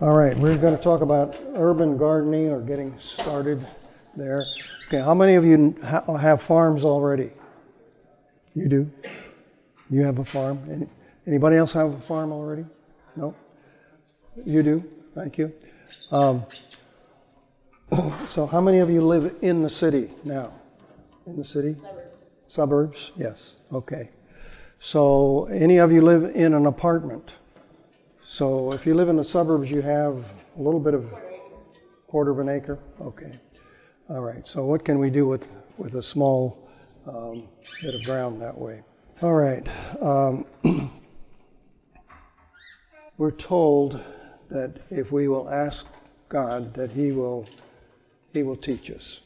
All right, we're going to talk about urban gardening or getting started there. Okay, how many of you ha- have farms already? You do? You have a farm? Any, anybody else have a farm already? No? You do? Thank you. Um, so, how many of you live in the city now? In the city? Suburbs. Suburbs? Yes. Okay. So, any of you live in an apartment? So, if you live in the suburbs, you have a little bit of quarter of an acre. Okay. All right. So, what can we do with with a small um, bit of ground that way? All right. Um, we're told that if we will ask God, that He will He will teach us,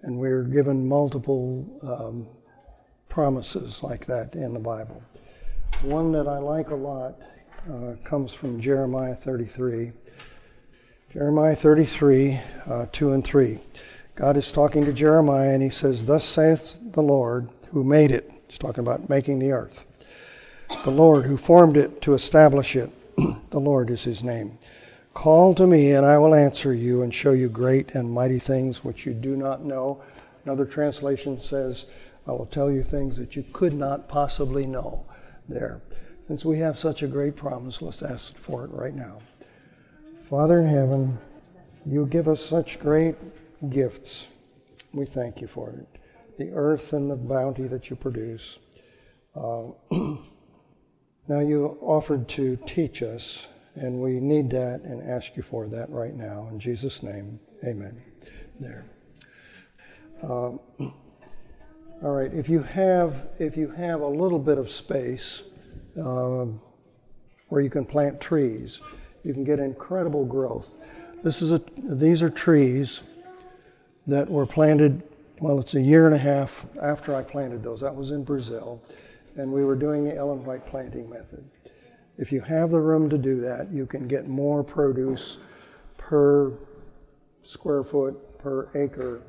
and we're given multiple um, promises like that in the Bible. One that I like a lot uh, comes from Jeremiah 33. Jeremiah 33, uh, 2 and 3. God is talking to Jeremiah and he says, Thus saith the Lord who made it. He's talking about making the earth. The Lord who formed it to establish it. the Lord is his name. Call to me and I will answer you and show you great and mighty things which you do not know. Another translation says, I will tell you things that you could not possibly know there. Since we have such a great promise, let's ask for it right now. Father in heaven, you give us such great gifts. We thank you for it. The earth and the bounty that you produce. Uh, now you offered to teach us, and we need that and ask you for that right now. In Jesus' name, amen. There. Uh, all right. If you have if you have a little bit of space uh, where you can plant trees, you can get incredible growth. This is a these are trees that were planted. Well, it's a year and a half after I planted those. That was in Brazil, and we were doing the Ellen White planting method. If you have the room to do that, you can get more produce per square foot per acre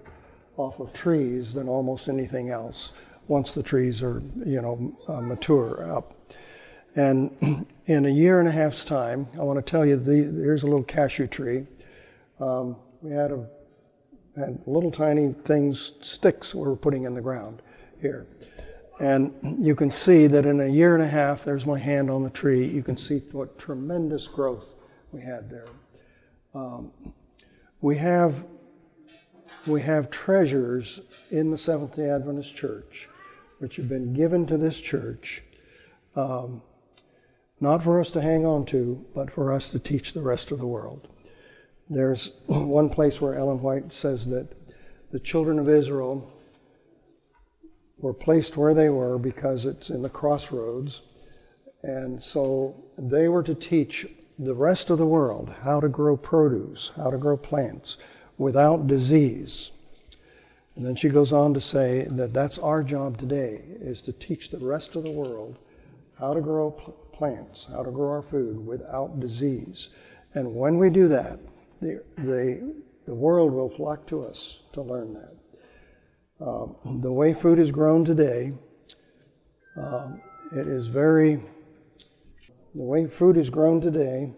off of trees than almost anything else once the trees are, you know, uh, mature up. And in a year and a half's time, I want to tell you, the, here's a little cashew tree. Um, we had a had little tiny things, sticks we were putting in the ground here. And you can see that in a year and a half, there's my hand on the tree. You can see what tremendous growth we had there. Um, we have we have treasures in the Seventh day Adventist Church, which have been given to this church, um, not for us to hang on to, but for us to teach the rest of the world. There's one place where Ellen White says that the children of Israel were placed where they were because it's in the crossroads. And so they were to teach the rest of the world how to grow produce, how to grow plants without disease. And then she goes on to say that that's our job today is to teach the rest of the world how to grow pl- plants, how to grow our food without disease. And when we do that, the, the, the world will flock to us to learn that. Um, the way food is grown today, um, it is very, the way food is grown today,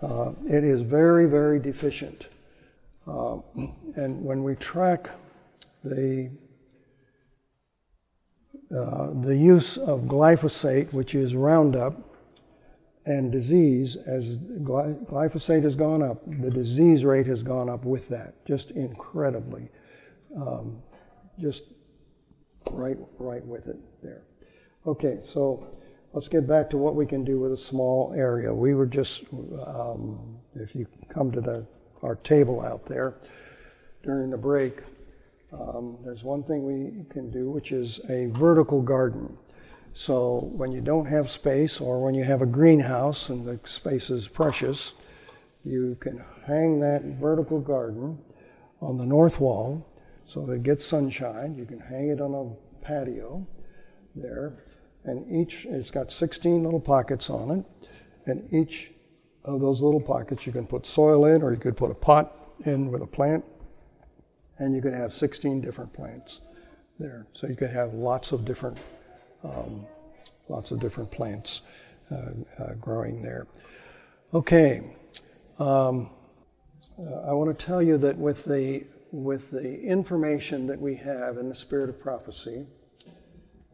uh, it is very, very deficient. Uh, and when we track the uh, the use of glyphosate, which is Roundup, and disease, as glyphosate has gone up, the disease rate has gone up with that, just incredibly. Um, just right, right with it there. Okay, so let's get back to what we can do with a small area. We were just, um, if you come to the our table out there during the break, um, there's one thing we can do, which is a vertical garden. So when you don't have space or when you have a greenhouse and the space is precious, you can hang that vertical garden on the north wall so that it gets sunshine. You can hang it on a patio there. And each, it's got 16 little pockets on it. And each of those little pockets you can put soil in or you could put a pot in with a plant. And you could have 16 different plants there. So you could have lots of different um, lots of different plants uh, growing there. Okay. Um, I want to tell you that with the with the information that we have in the spirit of prophecy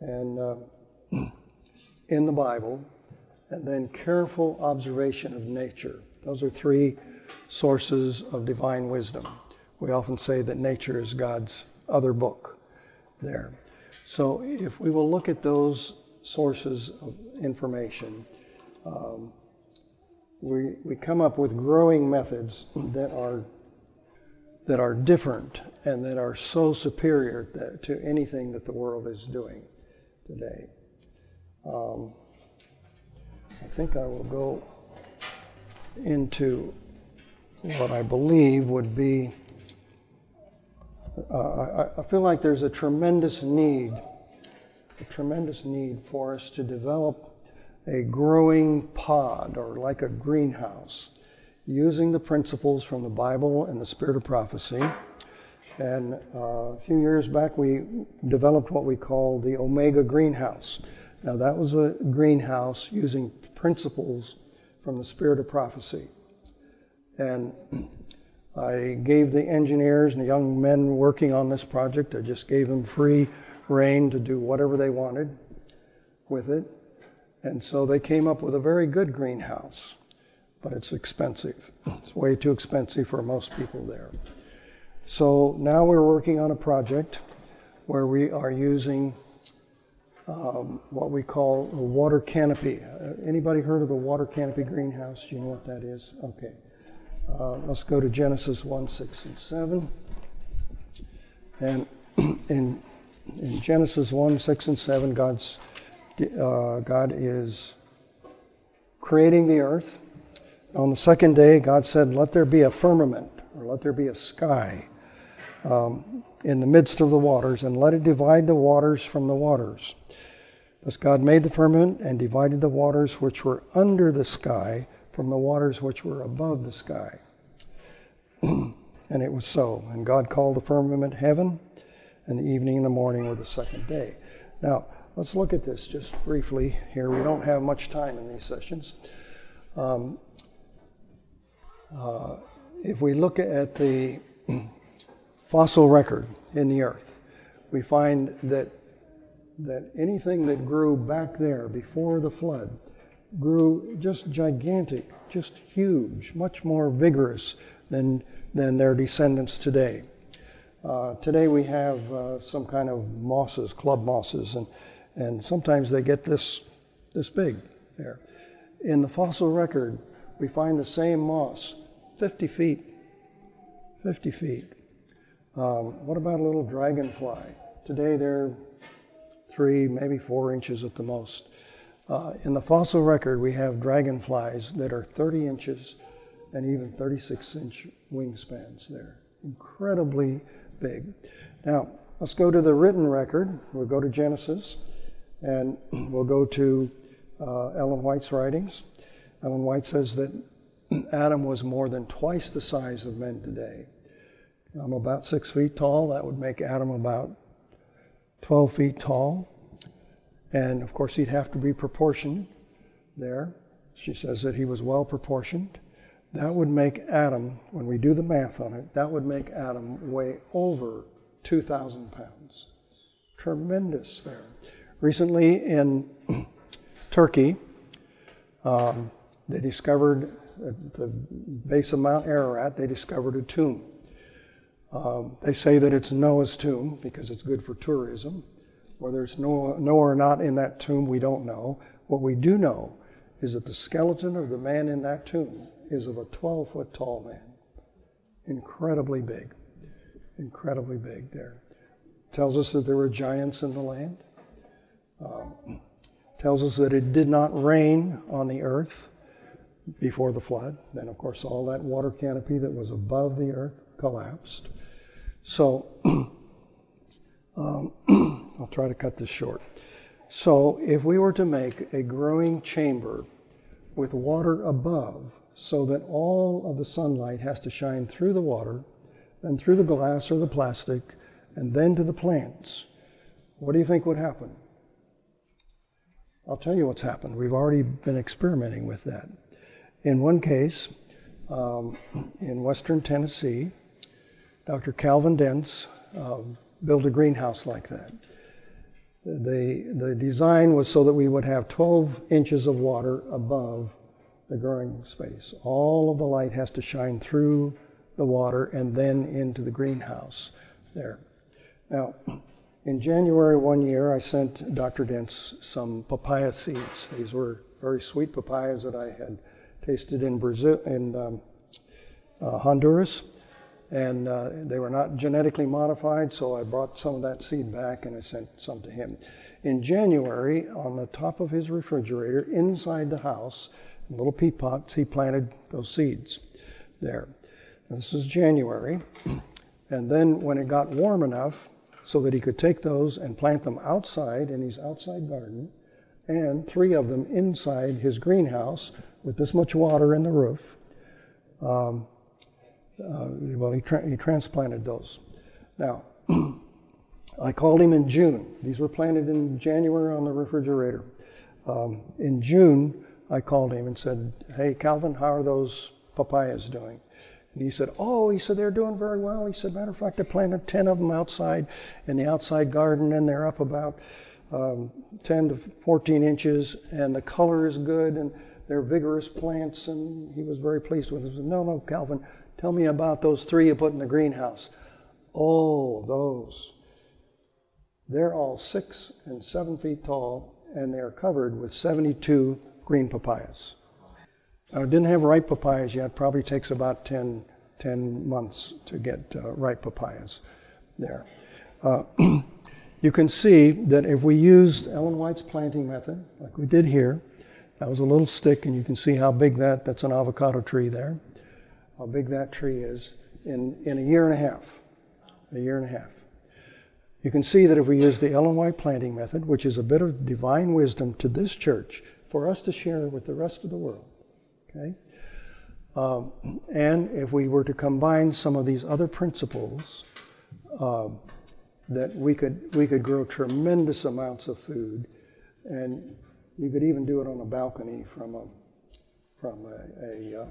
and uh, in the Bible, and then careful observation of nature. Those are three sources of divine wisdom. We often say that nature is God's other book there. So if we will look at those sources of information, um, we, we come up with growing methods that are that are different and that are so superior that, to anything that the world is doing today. Um, I think I will go into what I believe would be. Uh, I, I feel like there's a tremendous need, a tremendous need for us to develop a growing pod or like a greenhouse using the principles from the Bible and the Spirit of Prophecy. And uh, a few years back, we developed what we call the Omega Greenhouse. Now, that was a greenhouse using principles from the Spirit of Prophecy. And I gave the engineers and the young men working on this project, I just gave them free rein to do whatever they wanted with it. And so they came up with a very good greenhouse, but it's expensive. It's way too expensive for most people there. So now we're working on a project where we are using um, what we call a water canopy. Uh, anybody heard of a water canopy greenhouse? Do you know what that is? Okay. Uh, let's go to Genesis 1, 6, and 7. And in, in Genesis 1, 6, and 7, God's, uh, God is creating the earth. On the second day, God said, Let there be a firmament, or let there be a sky um, in the midst of the waters, and let it divide the waters from the waters. Thus God made the firmament and divided the waters which were under the sky from the waters which were above the sky. and it was so. And God called the firmament heaven, and the evening and the morning were the second day. Now, let's look at this just briefly here. We don't have much time in these sessions. Um, uh, if we look at the fossil record in the earth, we find that that anything that grew back there before the flood grew just gigantic, just huge, much more vigorous than, than their descendants today. Uh, today we have uh, some kind of mosses, club mosses, and, and sometimes they get this, this big there. In the fossil record, we find the same moss 50 feet. 50 feet. Um, what about a little dragonfly? Today they're three, maybe four inches at the most. Uh, in the fossil record, we have dragonflies that are 30 inches and even 36 inch wingspans there. Incredibly big. Now, let's go to the written record. We'll go to Genesis and we'll go to uh, Ellen White's writings. Ellen White says that Adam was more than twice the size of men today. I'm about six feet tall. That would make Adam about 12 feet tall. And of course, he'd have to be proportioned there. She says that he was well proportioned. That would make Adam, when we do the math on it, that would make Adam weigh over 2,000 pounds. Tremendous there. Recently in Turkey, um, they discovered at the base of Mount Ararat, they discovered a tomb. Um, they say that it's Noah's tomb because it's good for tourism. Whether it's Noah, Noah or not in that tomb, we don't know. What we do know is that the skeleton of the man in that tomb is of a 12 foot tall man. Incredibly big. Incredibly big there. Tells us that there were giants in the land. Um, tells us that it did not rain on the earth before the flood. Then, of course, all that water canopy that was above the earth collapsed. So, um, I'll try to cut this short. So, if we were to make a growing chamber with water above, so that all of the sunlight has to shine through the water, then through the glass or the plastic, and then to the plants, what do you think would happen? I'll tell you what's happened. We've already been experimenting with that. In one case, um, in western Tennessee, Dr. Calvin Dents uh, built a greenhouse like that. The, the design was so that we would have 12 inches of water above the growing space. All of the light has to shine through the water and then into the greenhouse there. Now, in January one year, I sent Dr. Dents some papaya seeds. These were very sweet papayas that I had tasted in Brazil, in um, uh, Honduras, and uh, they were not genetically modified. So I brought some of that seed back and I sent some to him. In January, on the top of his refrigerator, inside the house, in little peat pots, he planted those seeds there. This is January. And then when it got warm enough so that he could take those and plant them outside in his outside garden, and three of them inside his greenhouse with this much water in the roof, um, uh, well, he, tra- he transplanted those. Now, I called him in June. These were planted in January on the refrigerator. Um, in June, I called him and said, Hey, Calvin, how are those papayas doing? And he said, Oh, he said, they're doing very well. He said, Matter of fact, I planted 10 of them outside in the outside garden, and they're up about um, 10 to 14 inches, and the color is good, and they're vigorous plants. And he was very pleased with it. He said, No, no, Calvin, tell me about those three you put in the greenhouse. Oh, those. They're all six and seven feet tall, and they're covered with 72 green papayas. I didn't have ripe papayas yet. Probably takes about 10, 10 months to get uh, ripe papayas there. Uh, you can see that if we used Ellen White's planting method, like we did here, that was a little stick, and you can see how big that, that's an avocado tree there, how big that tree is in, in a year and a half. A year and a half. You can see that if we use the White planting method, which is a bit of divine wisdom to this church, for us to share with the rest of the world, Okay? Um, and if we were to combine some of these other principles, uh, that we could we could grow tremendous amounts of food, and you could even do it on a balcony from a from a, a um,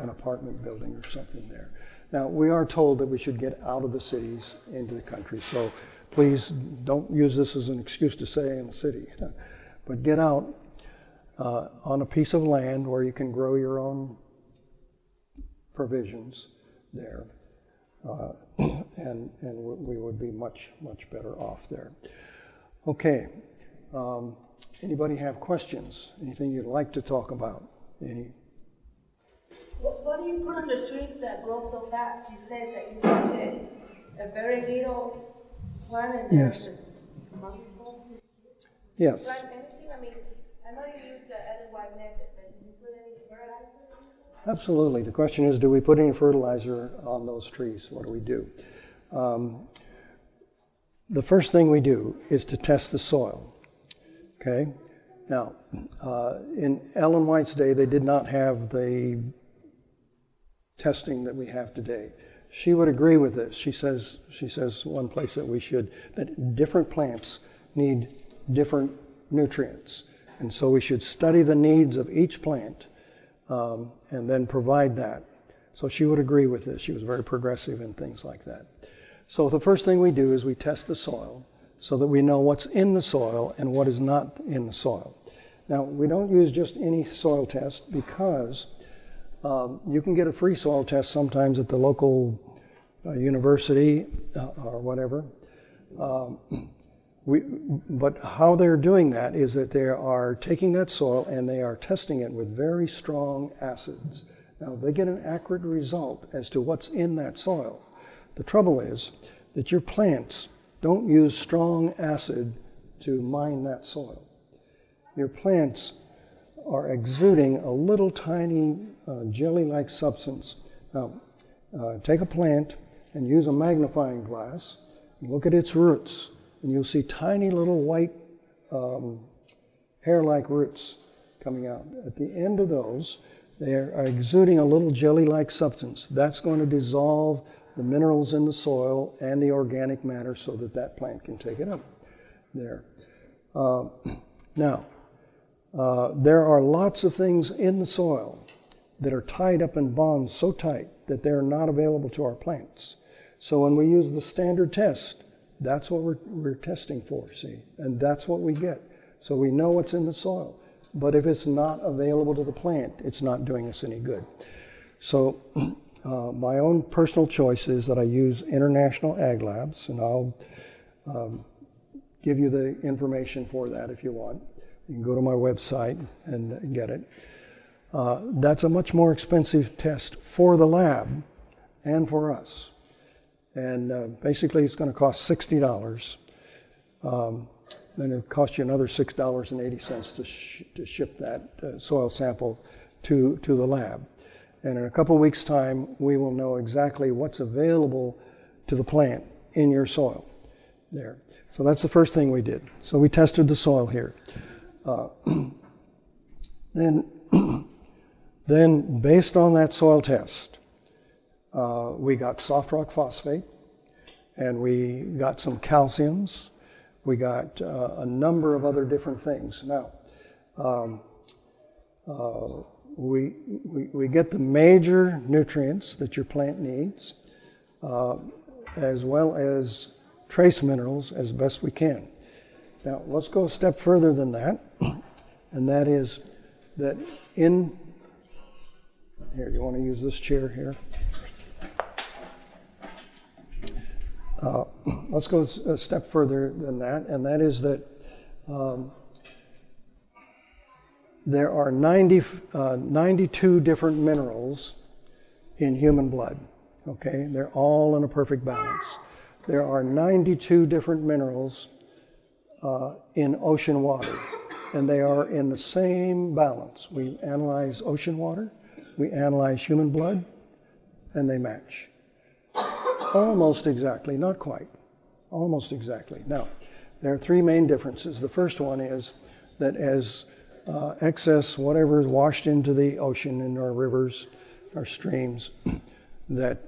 an apartment building or something there. Now we are told that we should get out of the cities into the country, so please don't use this as an excuse to stay in the city, but get out uh, on a piece of land where you can grow your own provisions there. Uh, and, and we would be much, much better off there. Okay. Um, anybody have questions? Anything you'd like to talk about? Any? What, what do you put on the trees that grow so fast? You said that you planted a very little plant and yes. Yes. Plant anything? I mean, I know you use the method, but do you put any fertilizer? Absolutely. The question is, do we put any fertilizer on those trees? What do we do? Um, the first thing we do is to test the soil. Okay. Now, uh, in Ellen White's day, they did not have the testing that we have today. She would agree with this. She says she says one place that we should that different plants need different nutrients. And so we should study the needs of each plant um, and then provide that. So she would agree with this. She was very progressive in things like that. So the first thing we do is we test the soil so that we know what's in the soil and what is not in the soil. Now, we don't use just any soil test because um, you can get a free soil test sometimes at the local uh, university uh, or whatever. Um, we, but how they're doing that is that they are taking that soil and they are testing it with very strong acids. Now, they get an accurate result as to what's in that soil. The trouble is that your plants don't use strong acid to mine that soil. Your plants are exuding a little tiny uh, jelly like substance. Now, uh, take a plant and use a magnifying glass and look at its roots and you'll see tiny little white um, hair like roots coming out. At the end of those, they are exuding a little jelly like substance. That's going to dissolve the minerals in the soil and the organic matter so that that plant can take it up there. Uh, Now, uh, there are lots of things in the soil that are tied up in bonds so tight that they're not available to our plants. So when we use the standard test, that's what we're, we're testing for, see? And that's what we get. So we know what's in the soil. But if it's not available to the plant, it's not doing us any good. So uh, my own personal choice is that I use International Ag Labs, and I'll um, give you the information for that if you want. You can go to my website and get it. Uh, that's a much more expensive test for the lab and for us. And uh, basically, it's going to cost $60. Um, then it'll cost you another $6.80 to, sh- to ship that uh, soil sample to, to the lab. And in a couple weeks' time, we will know exactly what's available to the plant in your soil there. So that's the first thing we did. So we tested the soil here. Uh, then, then, based on that soil test, uh, we got soft rock phosphate and we got some calciums. We got uh, a number of other different things. Now, um, uh, we, we, we, get the major nutrients that your plant needs, uh, as well as trace minerals as best we can. Now, let's go a step further than that, and that is that in here, you want to use this chair here? Uh, let's go a step further than that, and that is that um, there are 90, uh, 92 different minerals in human blood. Okay, they're all in a perfect balance. There are 92 different minerals uh, in ocean water, and they are in the same balance. We analyze ocean water, we analyze human blood, and they match. Almost exactly, not quite. Almost exactly. Now, there are three main differences. The first one is that as uh, excess whatever is washed into the ocean in our rivers, our streams, that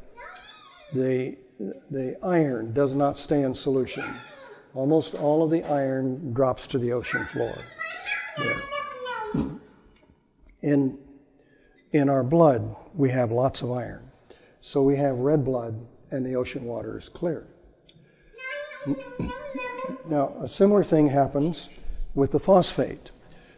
the the iron does not stay in solution. Almost all of the iron drops to the ocean floor. In, in our blood, we have lots of iron. So we have red blood, and the ocean water is clear. Now, a similar thing happens with the phosphate.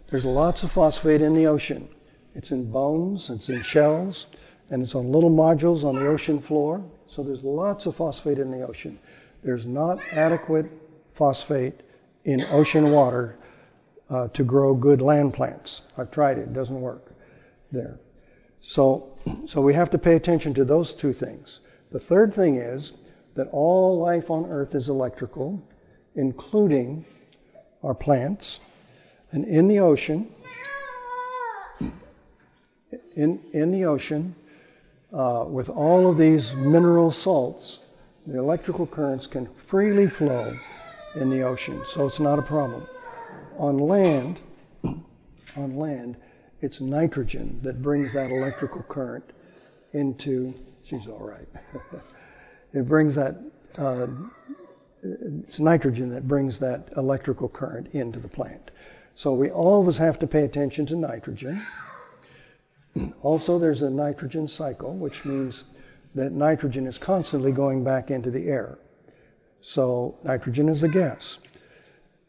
There's lots of phosphate in the ocean. It's in bones, it's in shells, and it's on little nodules on the ocean floor. So there's lots of phosphate in the ocean. There's not adequate phosphate in ocean water uh, to grow good land plants. I've tried it, it doesn't work there. So, so we have to pay attention to those two things. The third thing is that all life on earth is electrical, including our plants. And in the ocean, in, in the ocean, uh, with all of these mineral salts, the electrical currents can freely flow in the ocean, so it's not a problem. On land, on land, it's nitrogen that brings that electrical current into. She's all right. it brings that. Uh, it's nitrogen that brings that electrical current into the plant. So we always have to pay attention to nitrogen. Also, there's a nitrogen cycle, which means that nitrogen is constantly going back into the air. So, nitrogen is a gas.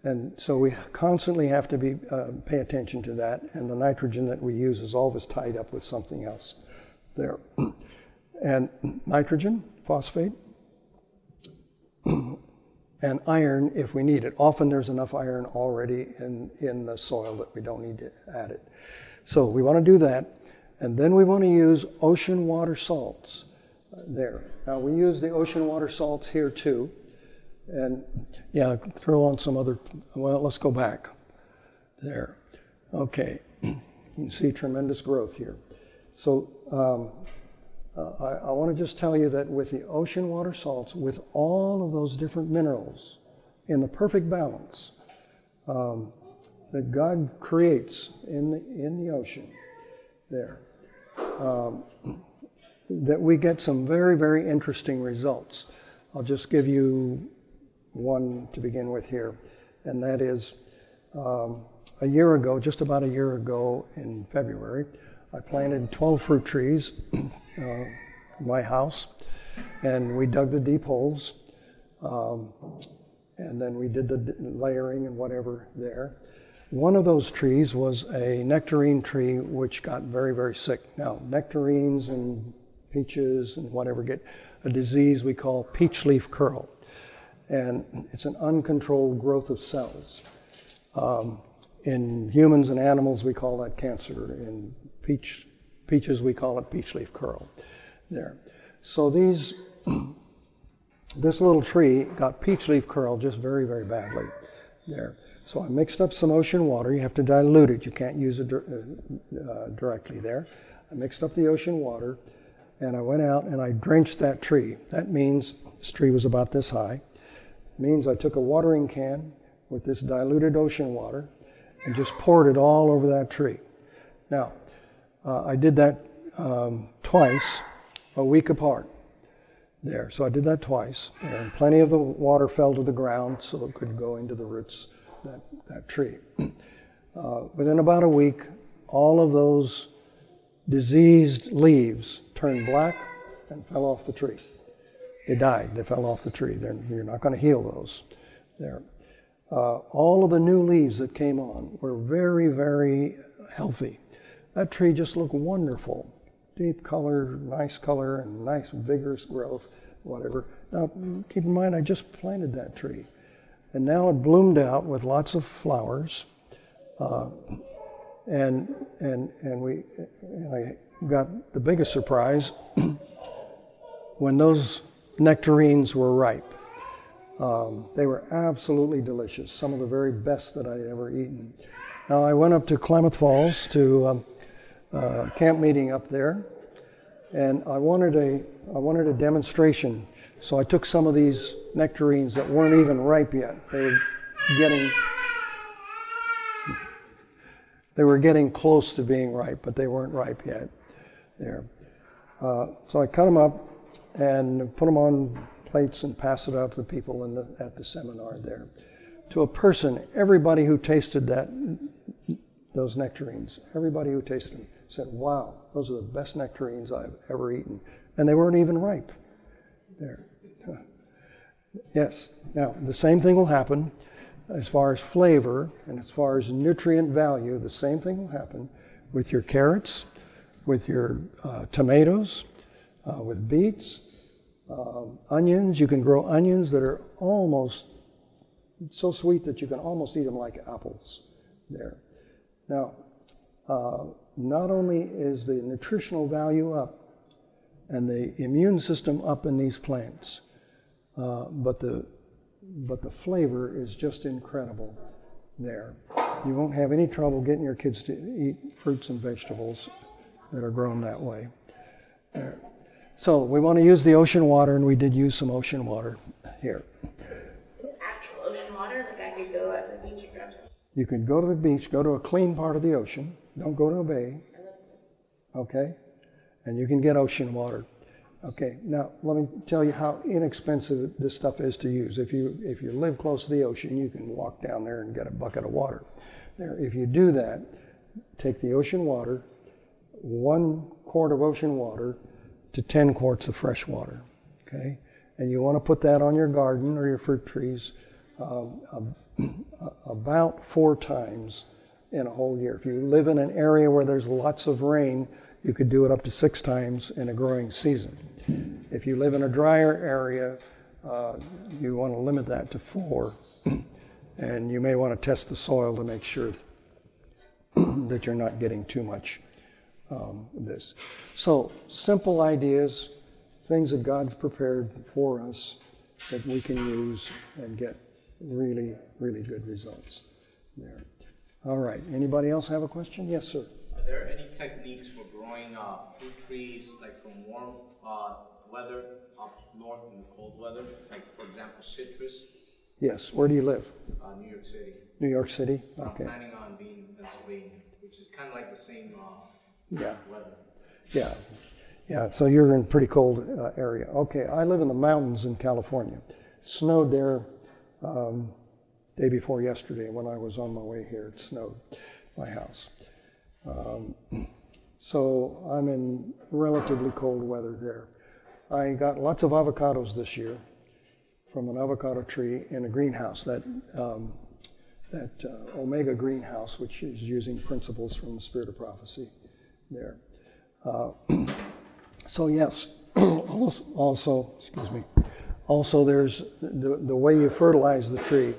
And so we constantly have to be, uh, pay attention to that, and the nitrogen that we use is always tied up with something else there. and nitrogen, phosphate, and iron if we need it. Often there's enough iron already in, in the soil that we don't need to add it. So we want to do that. And then we want to use ocean water salts uh, there. Now we use the ocean water salts here too. And yeah, throw on some other, well, let's go back. There. Okay. You can see tremendous growth here. So um, uh, I, I want to just tell you that with the ocean water salts, with all of those different minerals in the perfect balance um, that God creates in the, in the ocean, there, um, that we get some very, very interesting results. I'll just give you one to begin with here, and that is um, a year ago, just about a year ago in February, I planted 12 fruit trees uh, my house, and we dug the deep holes, um, and then we did the layering and whatever there. One of those trees was a nectarine tree which got very, very sick. Now, nectarines and peaches and whatever get a disease we call peach leaf curl. And it's an uncontrolled growth of cells. Um, in humans and animals, we call that cancer. In peach, peaches, we call it peach leaf curl. There. So these, this little tree got peach leaf curl just very, very badly. There. So I mixed up some ocean water. You have to dilute it. You can't use it uh, uh, directly there. I mixed up the ocean water, and I went out and I drenched that tree. That means this tree was about this high. Means I took a watering can with this diluted ocean water and just poured it all over that tree. Now, uh, I did that um, twice, a week apart. There, so I did that twice, and plenty of the water fell to the ground so it could go into the roots that, that tree. Uh, within about a week, all of those diseased leaves turned black and fell off the tree. They died. They fell off the tree. They're, you're not going to heal those. There. Uh, all of the new leaves that came on were very, very healthy. That tree just looked wonderful. Deep color, nice color, and nice vigorous growth, whatever. Now, keep in mind, I just planted that tree and now it bloomed out with lots of flowers. Uh, and and and we and I got the biggest surprise when those nectarines were ripe. Um, they were absolutely delicious, some of the very best that I'd ever eaten. Now I went up to Klamath Falls to um, uh, camp meeting up there, and I wanted a I wanted a demonstration so I took some of these nectarines that weren't even ripe yet. They were getting they were getting close to being ripe, but they weren't ripe yet. There. Uh, so I cut them up and put them on plates and pass it out to the people the, at the seminar there. To a person, everybody who tasted that those nectarines, everybody who tasted them said, "Wow, those are the best nectarines I've ever eaten," and they weren't even ripe there. Yes. Now, the same thing will happen as far as flavor and as far as nutrient value. The same thing will happen with your carrots, with your uh, tomatoes, uh, with beets, uh, onions. You can grow onions that are almost so sweet that you can almost eat them like apples there. Now, uh, not only is the nutritional value up and the immune system up in these plants, uh, but the but the flavor is just incredible there. You won't have any trouble getting your kids to eat fruits and vegetables that are grown that way. There. So we want to use the ocean water, and we did use some ocean water here. It's actual ocean water, like I could go out to the beach and grab some. You can go to the beach, go to a clean part of the ocean. Don't go to a bay. Okay? And you can get ocean water. Okay, now let me tell you how inexpensive this stuff is to use. If you if you live close to the ocean, you can walk down there and get a bucket of water. There, if you do that, take the ocean water, one quart of ocean water to 10 quarts of fresh water. Okay, and you want to put that on your garden or your fruit trees um, about four times in a whole year. If you live in an area where there's lots of rain, you could do it up to six times in a growing season. If you live in a drier area, uh, you want to limit that to four. and you may want to test the soil to make sure that you're not getting too much um, this. So, simple ideas, things that God's prepared for us that we can use and get really, really good results there. All right. Anybody else have a question? Yes, sir. Are there any techniques for growing uh, fruit trees like from warm uh, weather up north in the cold weather, like for example citrus? Yes. Where do you live? Uh, New York City. New York City. Okay. I'm planning on being in Pennsylvania, which is kind of like the same uh, yeah. Yeah. Yeah, so you're in a pretty cold uh, area. Okay, I live in the mountains in California. Snowed there um, day before yesterday, when I was on my way here, it snowed my house. Um, so I'm in relatively cold weather there. I got lots of avocados this year from an avocado tree in a greenhouse, that, um, that uh, Omega greenhouse, which is using principles from the Spirit of Prophecy there. Uh, so, yes, also, excuse me, also there's the, the way you fertilize the tree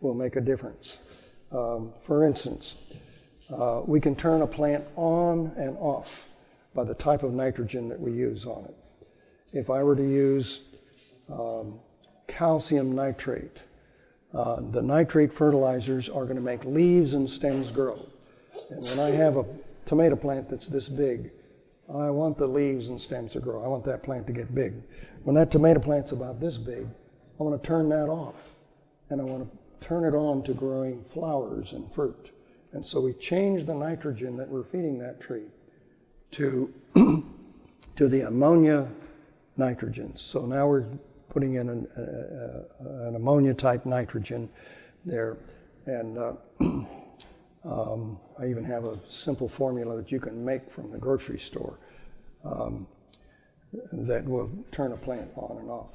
will make a difference. Um, for instance, uh, we can turn a plant on and off by the type of nitrogen that we use on it. If I were to use um, calcium nitrate, uh, the nitrate fertilizers are going to make leaves and stems grow. And when I have a tomato plant that's this big, I want the leaves and stems to grow. I want that plant to get big. When that tomato plant's about this big, I want to turn that off. And I want to turn it on to growing flowers and fruit. And so we change the nitrogen that we're feeding that tree to, to the ammonia nitrogen. So now we're putting in an, an ammonia type nitrogen there. And uh, um, I even have a simple formula that you can make from the grocery store um, that will turn a plant on and off.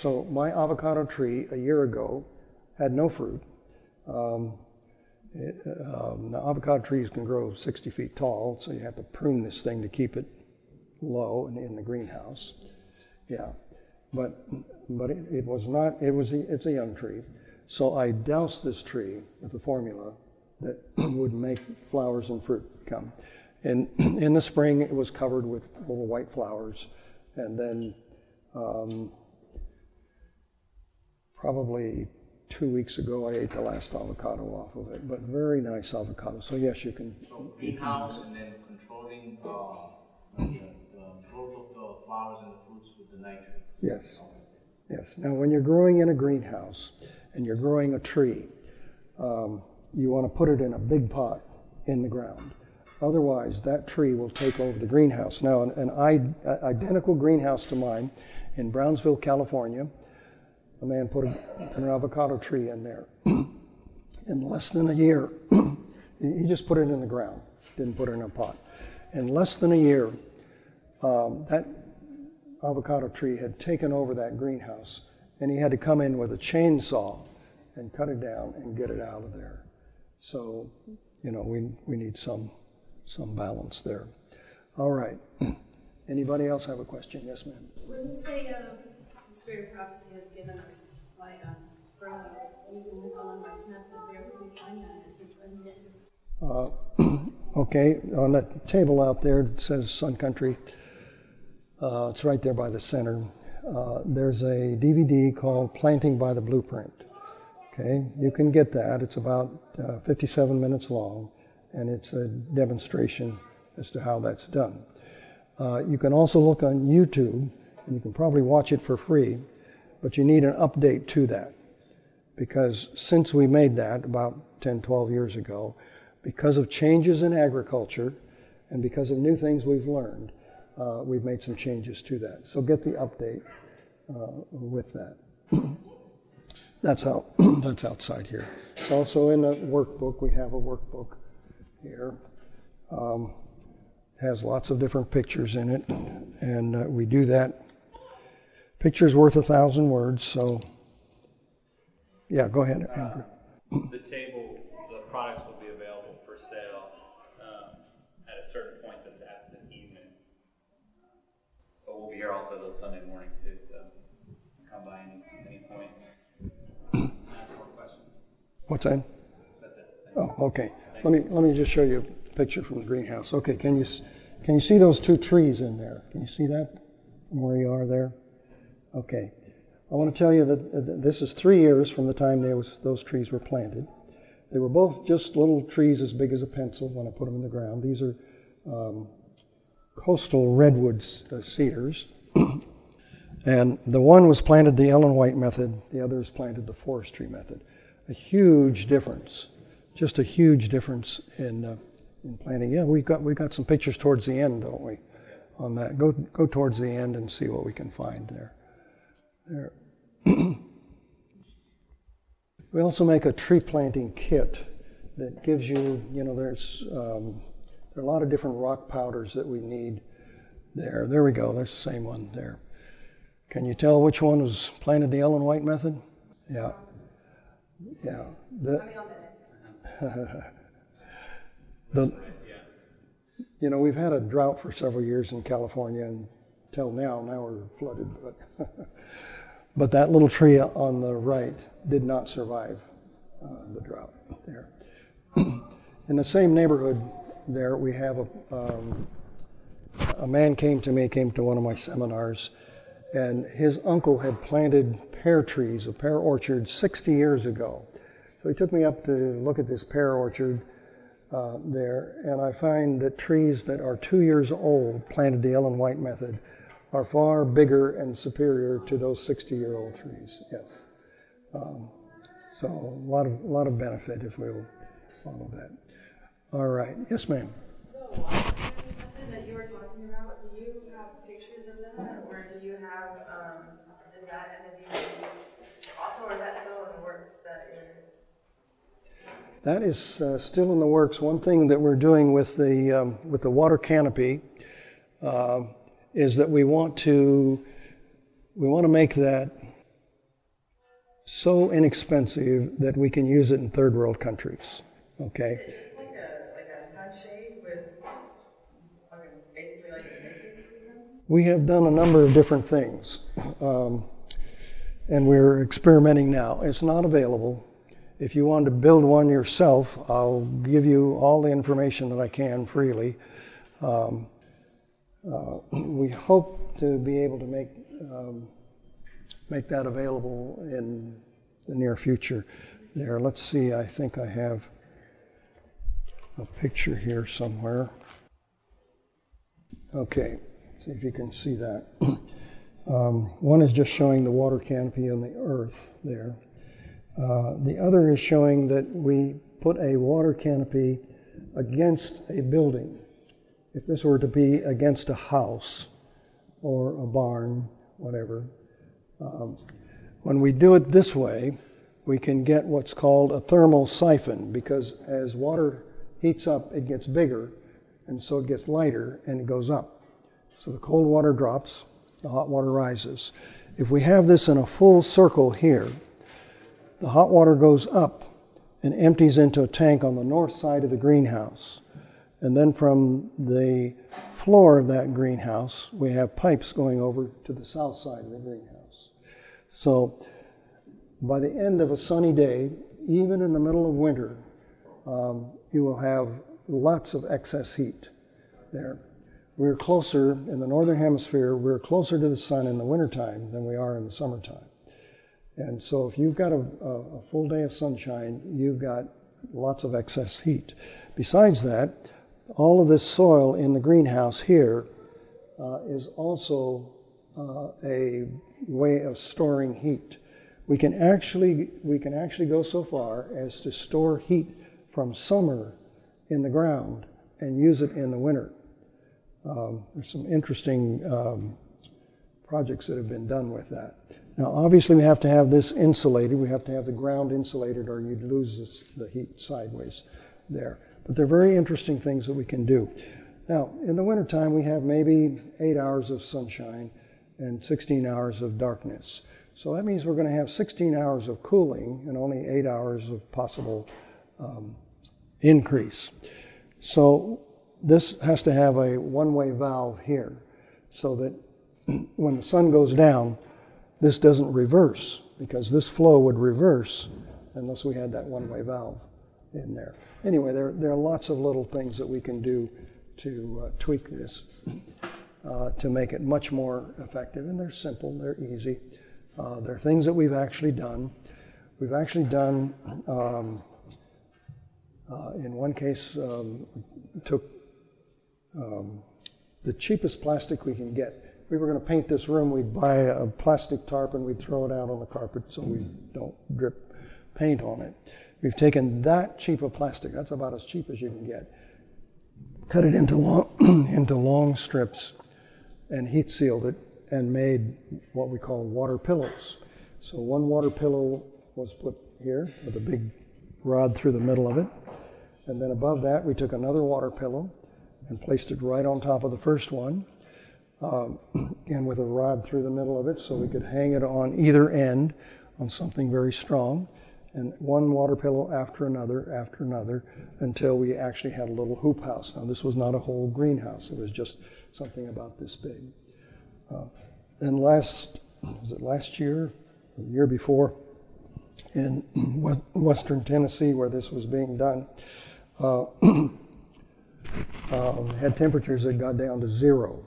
So my avocado tree a year ago had no fruit. Um, it, um, the avocado trees can grow 60 feet tall, so you have to prune this thing to keep it low in, in the greenhouse. Yeah, but but it, it, was not. It was a, it's a young tree, so I doused this tree with the formula that would make flowers and fruit come. And in the spring, it was covered with little white flowers, and then um, probably two weeks ago, I ate the last avocado off of it, but very nice avocado. So yes, you can. So greenhouse and then controlling uh, the, the growth of the flowers and the fruits with the nitrates. Yes. Yes. Now, when you're growing in a greenhouse and you're growing a tree, um, you want to put it in a big pot in the ground. Otherwise, that tree will take over the greenhouse. Now, an, an identical greenhouse to mine in Brownsville, California a man put, a, put an avocado tree in there. in less than a year, he just put it in the ground, didn't put it in a pot. In less than a year, um, that avocado tree had taken over that greenhouse, and he had to come in with a chainsaw and cut it down and get it out of there. So, you know, we, we need some, some balance there. All right. Anybody else have a question? Yes, ma'am. When you say uh, the Spirit of Prophecy has given us light on growing using the Colin Rice method. Where would we find that? Is it uh, okay, on that table out there it says Sun Country. Uh, it's right there by the center. Uh, there's a DVD called Planting by the Blueprint. Okay, you can get that. It's about uh, 57 minutes long, and it's a demonstration as to how that's done. Uh, you can also look on YouTube and you can probably watch it for free, but you need an update to that. Because since we made that about 10, 12 years ago, because of changes in agriculture and because of new things we've learned, uh, we've made some changes to that. So get the update uh, with that. that's out. that's outside here. It's also in the workbook. We have a workbook here. Um, has lots of different pictures in it, and uh, we do that Picture's worth a thousand words, so yeah, go ahead, Andrew. Uh, the table, the products will be available for sale um, at a certain point this this evening. But we'll be here also till Sunday morning too, What's that? That's it. Oh, okay. Let me let me just show you a picture from the greenhouse. Okay, can you can you see those two trees in there? Can you see that from where you are there? Okay. I want to tell you that this is three years from the time was, those trees were planted. They were both just little trees as big as a pencil when I put them in the ground. These are um, coastal redwood uh, cedars. and the one was planted the Ellen White method, the other is planted the forestry method. A huge difference, just a huge difference in, uh, in planting. Yeah, we got, we got some pictures towards the end, don't we, on that? Go, go towards the end and see what we can find there there. We also make a tree planting kit that gives you, you know, there's um, there are a lot of different rock powders that we need there. There we go. There's the same one there. Can you tell which one was planted the Ellen White method? Yeah. Yeah. The, the, you know, we've had a drought for several years in California until now. Now we're flooded. But, but that little tree on the right did not survive uh, the drought there. in the same neighborhood there, we have a, um, a man came to me, came to one of my seminars, and his uncle had planted pear trees, a pear orchard, 60 years ago. So he took me up to look at this pear orchard uh, there, and I find that trees that are two years old, planted the Ellen White method, are far bigger and superior to those 60 year old trees. Yes. Um, so a lot of, lot of benefit if we'll follow that. All right. Yes, ma'am. The method that you were talking about, do you have pictures of that, or do you have, um, is that in the also, or is that still in the works that you're? That is uh, still in the works. One thing that we're doing with the um, with the water canopy uh, is that we want to we want to make that so inexpensive that we can use it in third world countries. Okay. Is it just like a, like a sunshade with, I mean, basically like a misting system? We have done a number of different things, um, and we're experimenting now. It's not available. If you want to build one yourself, I'll give you all the information that I can freely. Um, uh, we hope to be able to make um, make that available in the near future. There, let's see. I think I have a picture here somewhere. Okay, see if you can see that. Um, one is just showing the water canopy on the earth there. Uh, the other is showing that we put a water canopy against a building. If this were to be against a house or a barn, whatever, um, when we do it this way, we can get what's called a thermal siphon because as water heats up, it gets bigger, and so it gets lighter and it goes up. So the cold water drops, the hot water rises. If we have this in a full circle here, the hot water goes up and empties into a tank on the north side of the greenhouse. And then from the floor of that greenhouse, we have pipes going over to the south side of the greenhouse. So by the end of a sunny day, even in the middle of winter, um, you will have lots of excess heat there. We're closer in the northern hemisphere, we're closer to the sun in the wintertime than we are in the summertime. And so if you've got a, a, full day of sunshine, you've got lots of excess heat. Besides that, all of this soil in the greenhouse here uh, is also uh, a way of storing heat. We can actually we can actually go so far as to store heat from summer in the ground and use it in the winter. Um, there's some interesting um, projects that have been done with that. Now, obviously, we have to have this insulated. We have to have the ground insulated, or you'd lose this, the heat sideways there. But they're very interesting things that we can do. Now, in the wintertime, we have maybe eight hours of sunshine and 16 hours of darkness. So that means we're going to have 16 hours of cooling and only eight hours of possible um, increase. So this has to have a one way valve here so that when the sun goes down, this doesn't reverse because this flow would reverse unless we had that one way valve in there. Anyway, there, there are lots of little things that we can do to uh, tweak this uh, to make it much more effective. And they're simple, they're easy. Uh, they're things that we've actually done. We've actually done, um, uh, in one case, um, took um, the cheapest plastic we can get. We were going to paint this room, we'd buy a plastic tarp and we'd throw it out on the carpet so we don't drip paint on it. We've taken that cheap of plastic, that's about as cheap as you can get, cut it into long, into long strips, and heat sealed it and made what we call water pillows. So one water pillow was put here with a big rod through the middle of it. And then above that, we took another water pillow and placed it right on top of the first one, um, and with a rod through the middle of it so we could hang it on either end on something very strong. And one water pillow after another, after another, until we actually had a little hoop house. Now, this was not a whole greenhouse, it was just something about this big. Uh, and last, was it last year, the year before, in western Tennessee where this was being done, uh, um, had temperatures that got down to zero.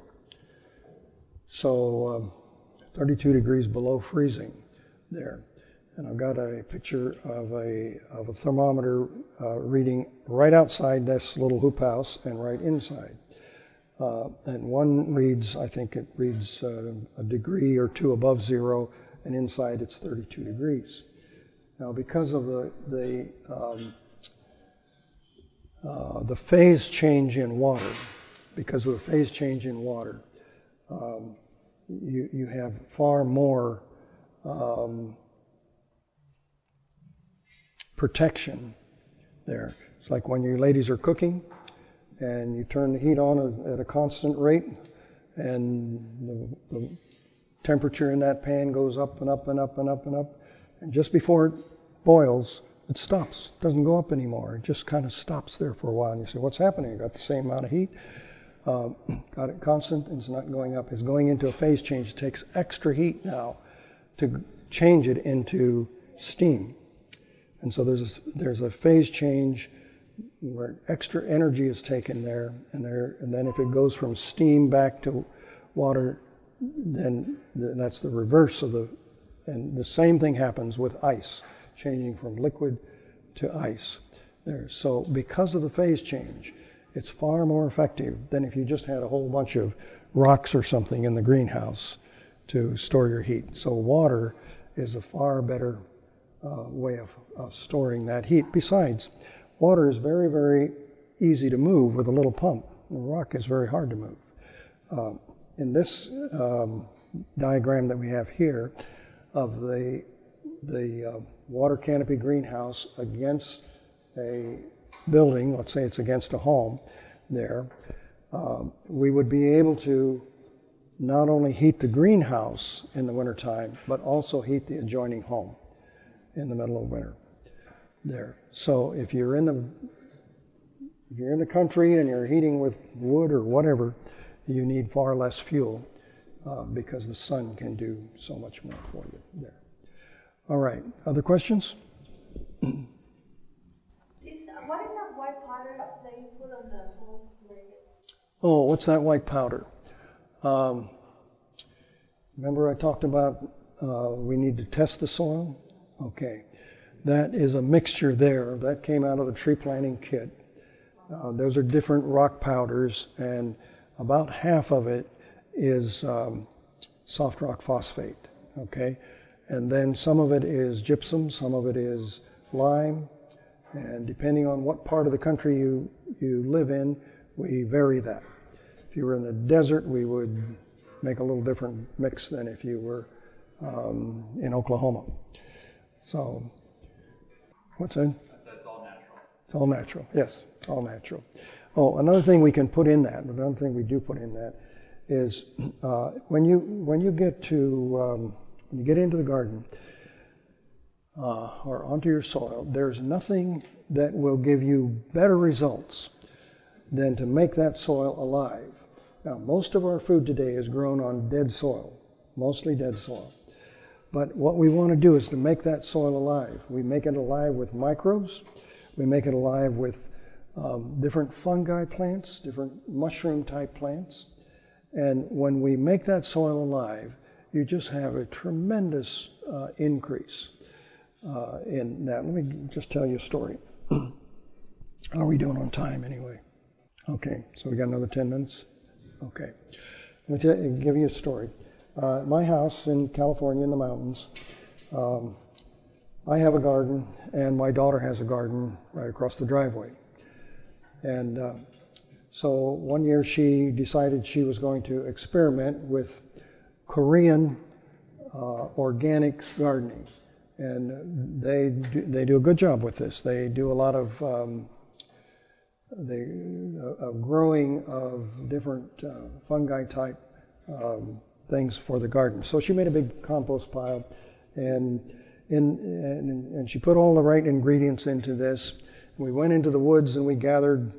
So um, 32 degrees below freezing there. And I've got a picture of a, of a thermometer uh, reading right outside this little hoop house and right inside. Uh, and one reads, I think it reads uh, a degree or two above zero, and inside it's 32 degrees. Now, because of the, the, um, uh, the phase change in water, because of the phase change in water, um, you, you have far more um, protection there. It's like when you ladies are cooking and you turn the heat on at a constant rate, and the, the temperature in that pan goes up and up and up and up and up. And just before it boils, it stops. Doesn't go up anymore. It just kind of stops there for a while. And you say, What's happening? You got the same amount of heat. Uh, got it constant and it's not going up. It's going into a phase change. It takes extra heat now to change it into steam. And so there's a, there's a phase change where extra energy is taken there, and there, and then if it goes from steam back to water, then that's the reverse of the, and the same thing happens with ice, changing from liquid to ice. There, so because of the phase change, it's far more effective than if you just had a whole bunch of rocks or something in the greenhouse to store your heat. So water is a far better uh, way of uh, storing that heat. Besides, Water is very, very easy to move with a little pump. Rock is very hard to move. Uh, in this um, diagram that we have here of the, the uh, water canopy greenhouse against a building, let's say it's against a home there, um, we would be able to not only heat the greenhouse in the wintertime, but also heat the adjoining home in the middle of winter there. So if you're in the if you're in the country and you're heating with wood or whatever, you need far less fuel uh, because the sun can do so much more for you there. All right, other questions? What is that white powder that you put on the whole Oh, what's that white powder? Um, remember I talked about uh, we need to test the soil? Okay that is a mixture there. That came out of the tree planting kit. Uh, those are different rock powders, and about half of it is um, soft rock phosphate. Okay, and then some of it is gypsum, some of it is lime, and depending on what part of the country you you live in, we vary that. If you were in the desert, we would make a little different mix than if you were um, in Oklahoma. So What's that? That's all natural. It's all natural. Yes, all natural. Oh, another thing we can put in that, another thing we do put in that, is uh, when you when you get to um, when you get into the garden uh, or onto your soil, there's nothing that will give you better results than to make that soil alive. Now, most of our food today is grown on dead soil, mostly dead soil. But what we want to do is to make that soil alive. We make it alive with microbes. We make it alive with um, different fungi plants, different mushroom type plants. And when we make that soil alive, you just have a tremendous uh, increase uh, in that. Let me just tell you a story. How are we doing on time anyway? Okay, so we got another 10 minutes? Okay. Let me give you a story. Uh, my house in California in the mountains, um, I have a garden, and my daughter has a garden right across the driveway. And uh, so one year she decided she was going to experiment with Korean uh, organic gardening. and they do, they do a good job with this. They do a lot of um, they uh, growing of different uh, fungi type um, things for the garden. So she made a big compost pile, and in, and, and she put all the right ingredients into this. We went into the woods and we gathered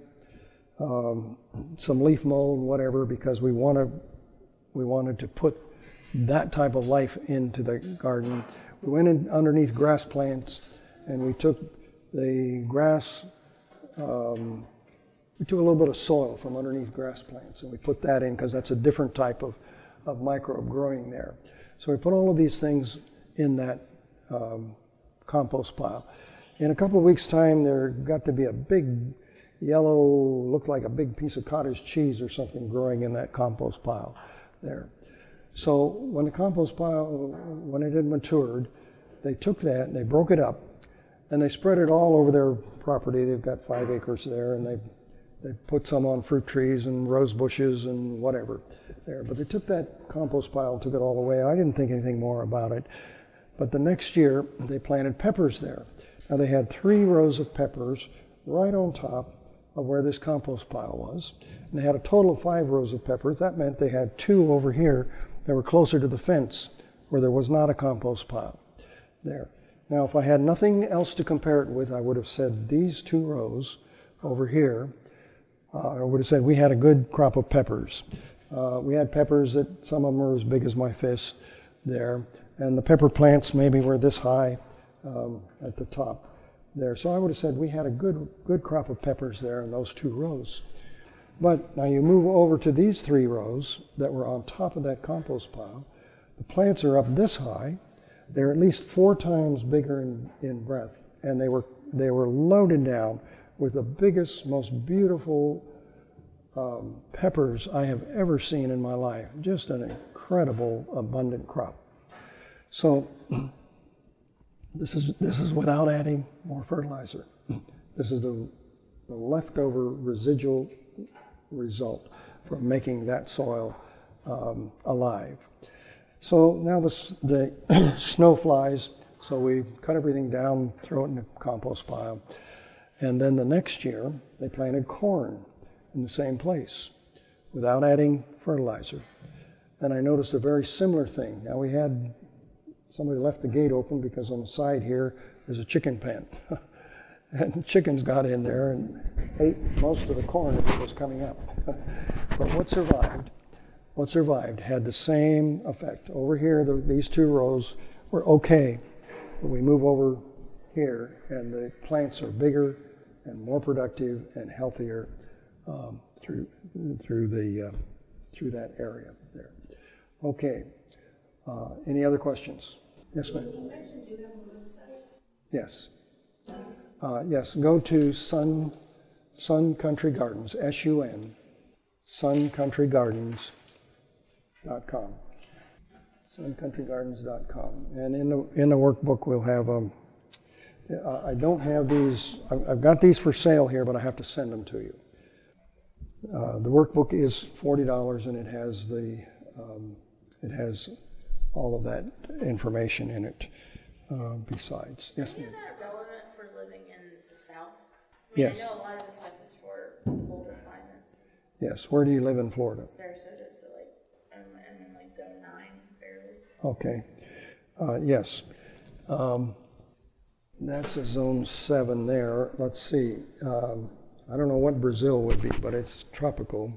um, some leaf mold, whatever, because we wanted we wanted to put that type of life into the garden. We went in underneath grass plants, and we took the grass. Um, we took a little bit of soil from underneath grass plants, and we put that in because that's a different type of, of microbe growing there. So we put all of these things in that um, compost pile. In a couple of weeks' time, there got to be a big yellow, looked like a big piece of cottage cheese or something growing in that compost pile there. So when the compost pile, when it had matured, they took that and they broke it up and they spread it all over their property. They've got five acres there and they they put some on fruit trees and rose bushes and whatever there. But they took that compost pile, took it all away. I didn't think anything more about it. But the next year, they planted peppers there. Now they had three rows of peppers right on top of where this compost pile was. And they had a total of five rows of peppers. That meant they had two over here that were closer to the fence where there was not a compost pile there. Now, if I had nothing else to compare it with, I would have said these two rows over here, uh, I would have said we had a good crop of peppers. Uh, we had peppers that some of them were as big as my fist there, and the pepper plants maybe were this high um, at the top there. So I would have said we had a good, good crop of peppers there in those two rows. But now you move over to these three rows that were on top of that compost pile. The plants are up this high. They're at least four times bigger in, in breadth, and they were they were loaded down with the biggest, most beautiful um, peppers I have ever seen in my life. Just an incredible, abundant crop. So this is this is without adding more fertilizer. This is the, the leftover residual result from making that soil um, alive. So now the, the snow flies, so we cut everything down, throw it in a compost pile. And then the next year, they planted corn in the same place without adding fertilizer. And I noticed a very similar thing. Now we had somebody left the gate open because on the side here there's a chicken pen. and chickens got in there and ate most of the corn as it was coming up. but what survived, what survived had the same effect. Over here, the, these two rows were okay. But we move over here, and the plants are bigger and more productive and healthier um, through through the uh, through that area there. Okay. Uh, any other questions? Yes, ma'am. You mentioned you have a website. Yes. Uh, yes, go to Sun, Sun Country Gardens, S U N, suncountrygardens.com. Suncountrygardens.com. And in the, in the workbook, we'll have, um, I don't have these, I've, I've got these for sale here, but I have to send them to you. Uh, the workbook is $40 and it has the, um, it has all of that information in it uh, besides. Yes, ma'am. that relevant for living in the South? I mean, Yes. I know a lot of this stuff is for colder climates. Yes. Where do you live in Florida? Sarasota, so like, I'm, I'm in like zone nine, barely. Okay. Uh, yes. Um, that's a zone seven there. Let's see. Um, I don't know what Brazil would be, but it's tropical.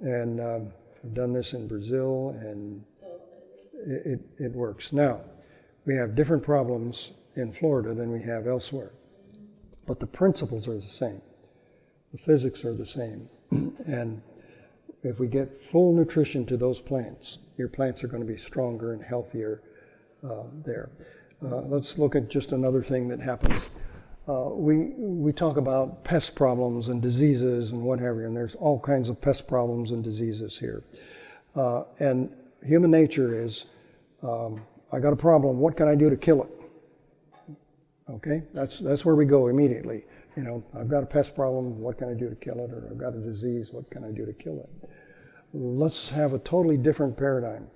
And um, I've done this in Brazil, and it, it, it works. Now, we have different problems in Florida than we have elsewhere, but the principles are the same. The physics are the same. and if we get full nutrition to those plants, your plants are going to be stronger and healthier uh, there. Uh, let's look at just another thing that happens. Uh, we, we talk about pest problems and diseases and what have you, and there's all kinds of pest problems and diseases here. Uh, and human nature is um, I got a problem, what can I do to kill it? Okay, that's, that's where we go immediately. You know, I've got a pest problem, what can I do to kill it? Or I've got a disease, what can I do to kill it? Let's have a totally different paradigm.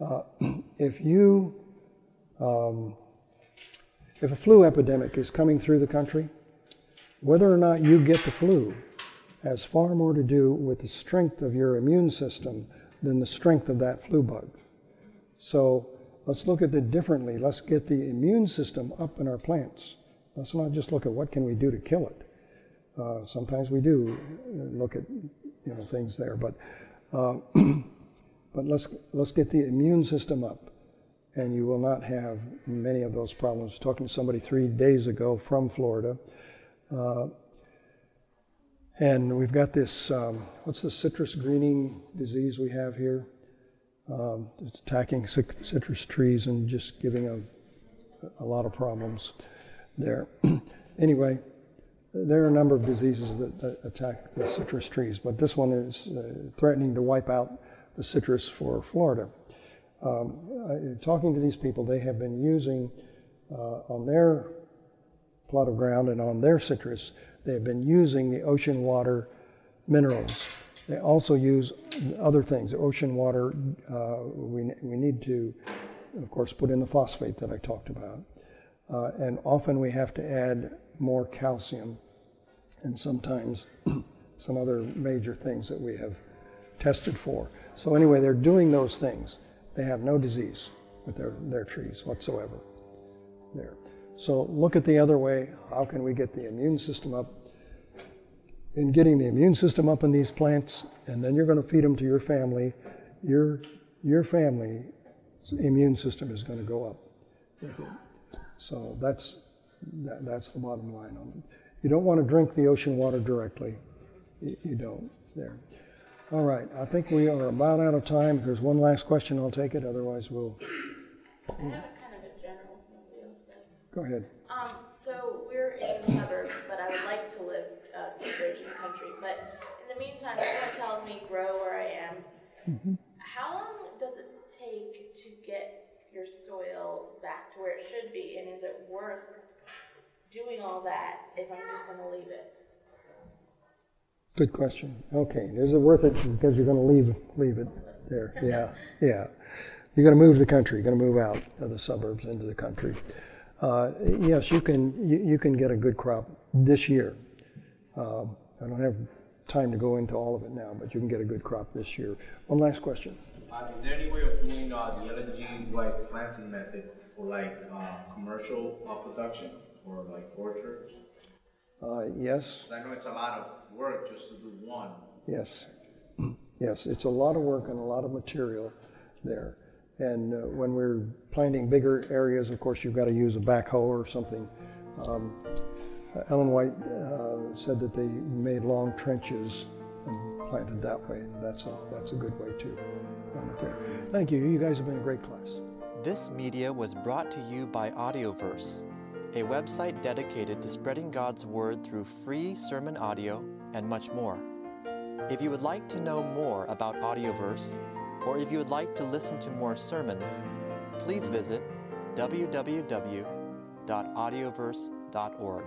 Uh, if you um, if a flu epidemic is coming through the country, whether or not you get the flu has far more to do with the strength of your immune system than the strength of that flu bug. So let's look at it differently. Let's get the immune system up in our plants. Let's not just look at what can we do to kill it. Uh, sometimes we do look at you know things there, but uh, but let's let's get the immune system up, and you will not have many of those problems. Talking to somebody three days ago from Florida, uh, and we've got this um, what's the citrus greening disease we have here? Um, it's attacking citrus trees and just giving a, a lot of problems there. anyway, there are a number of diseases that, that, attack the citrus trees, but this one is uh, threatening to wipe out the citrus for Florida. Um, I, talking to these people, they have been using uh, on their plot of ground and on their citrus, they have been using the ocean water minerals they also use other things. Ocean water, uh, we, we need to, of course, put in the phosphate that I talked about. Uh, and often we have to add more calcium and sometimes some other major things that we have tested for. So, anyway, they're doing those things. They have no disease with their, their trees whatsoever there. So, look at the other way. How can we get the immune system up? In getting the immune system up in these plants, and then you're going to feed them to your family, your, your family's immune system is going to go up. So that's, that, that's the bottom line on it. You don't want to drink the ocean water directly. You, you don't. There. All right, I think we are about out of time. If there's one last question, I'll take it. Otherwise, we'll. I have kind of a general, nobody. Go ahead. Um, so we're in the suburbs, but I would like to live uh, in country. But in the meantime, someone tells me grow where I am. Mm-hmm. How long does it take to get your soil back to where it should be, and is it worth doing all that if I'm just going to leave it? Good question. Okay, is it worth it because you're going to leave leave it there? Yeah, yeah. You're going to move to the country. You're going to move out of the suburbs into the country. Uh, yes, you can you, you, can get a good crop this year. Um, I don't have time to go into all of it now, but you can get a good crop this year. One last question. Uh, is there any way of doing uh, the Ellen G. like planting method for like uh, commercial uh, production or like orchards? Uh, yes. I know it's a lot of work just to do one. Yes, yes, it's a lot of work and a lot of material there. And uh, when we're planting bigger areas, of course, you've got to use a backhoe or something. Um, Ellen White uh, said that they made long trenches and planted that way. That's a, that's a good way too. Thank you. You guys have been a great class. This media was brought to you by Audioverse, a website dedicated to spreading God's Word through free sermon audio and much more. If you would like to know more about Audioverse, or if you would like to listen to more sermons, please visit www.audioverse.org.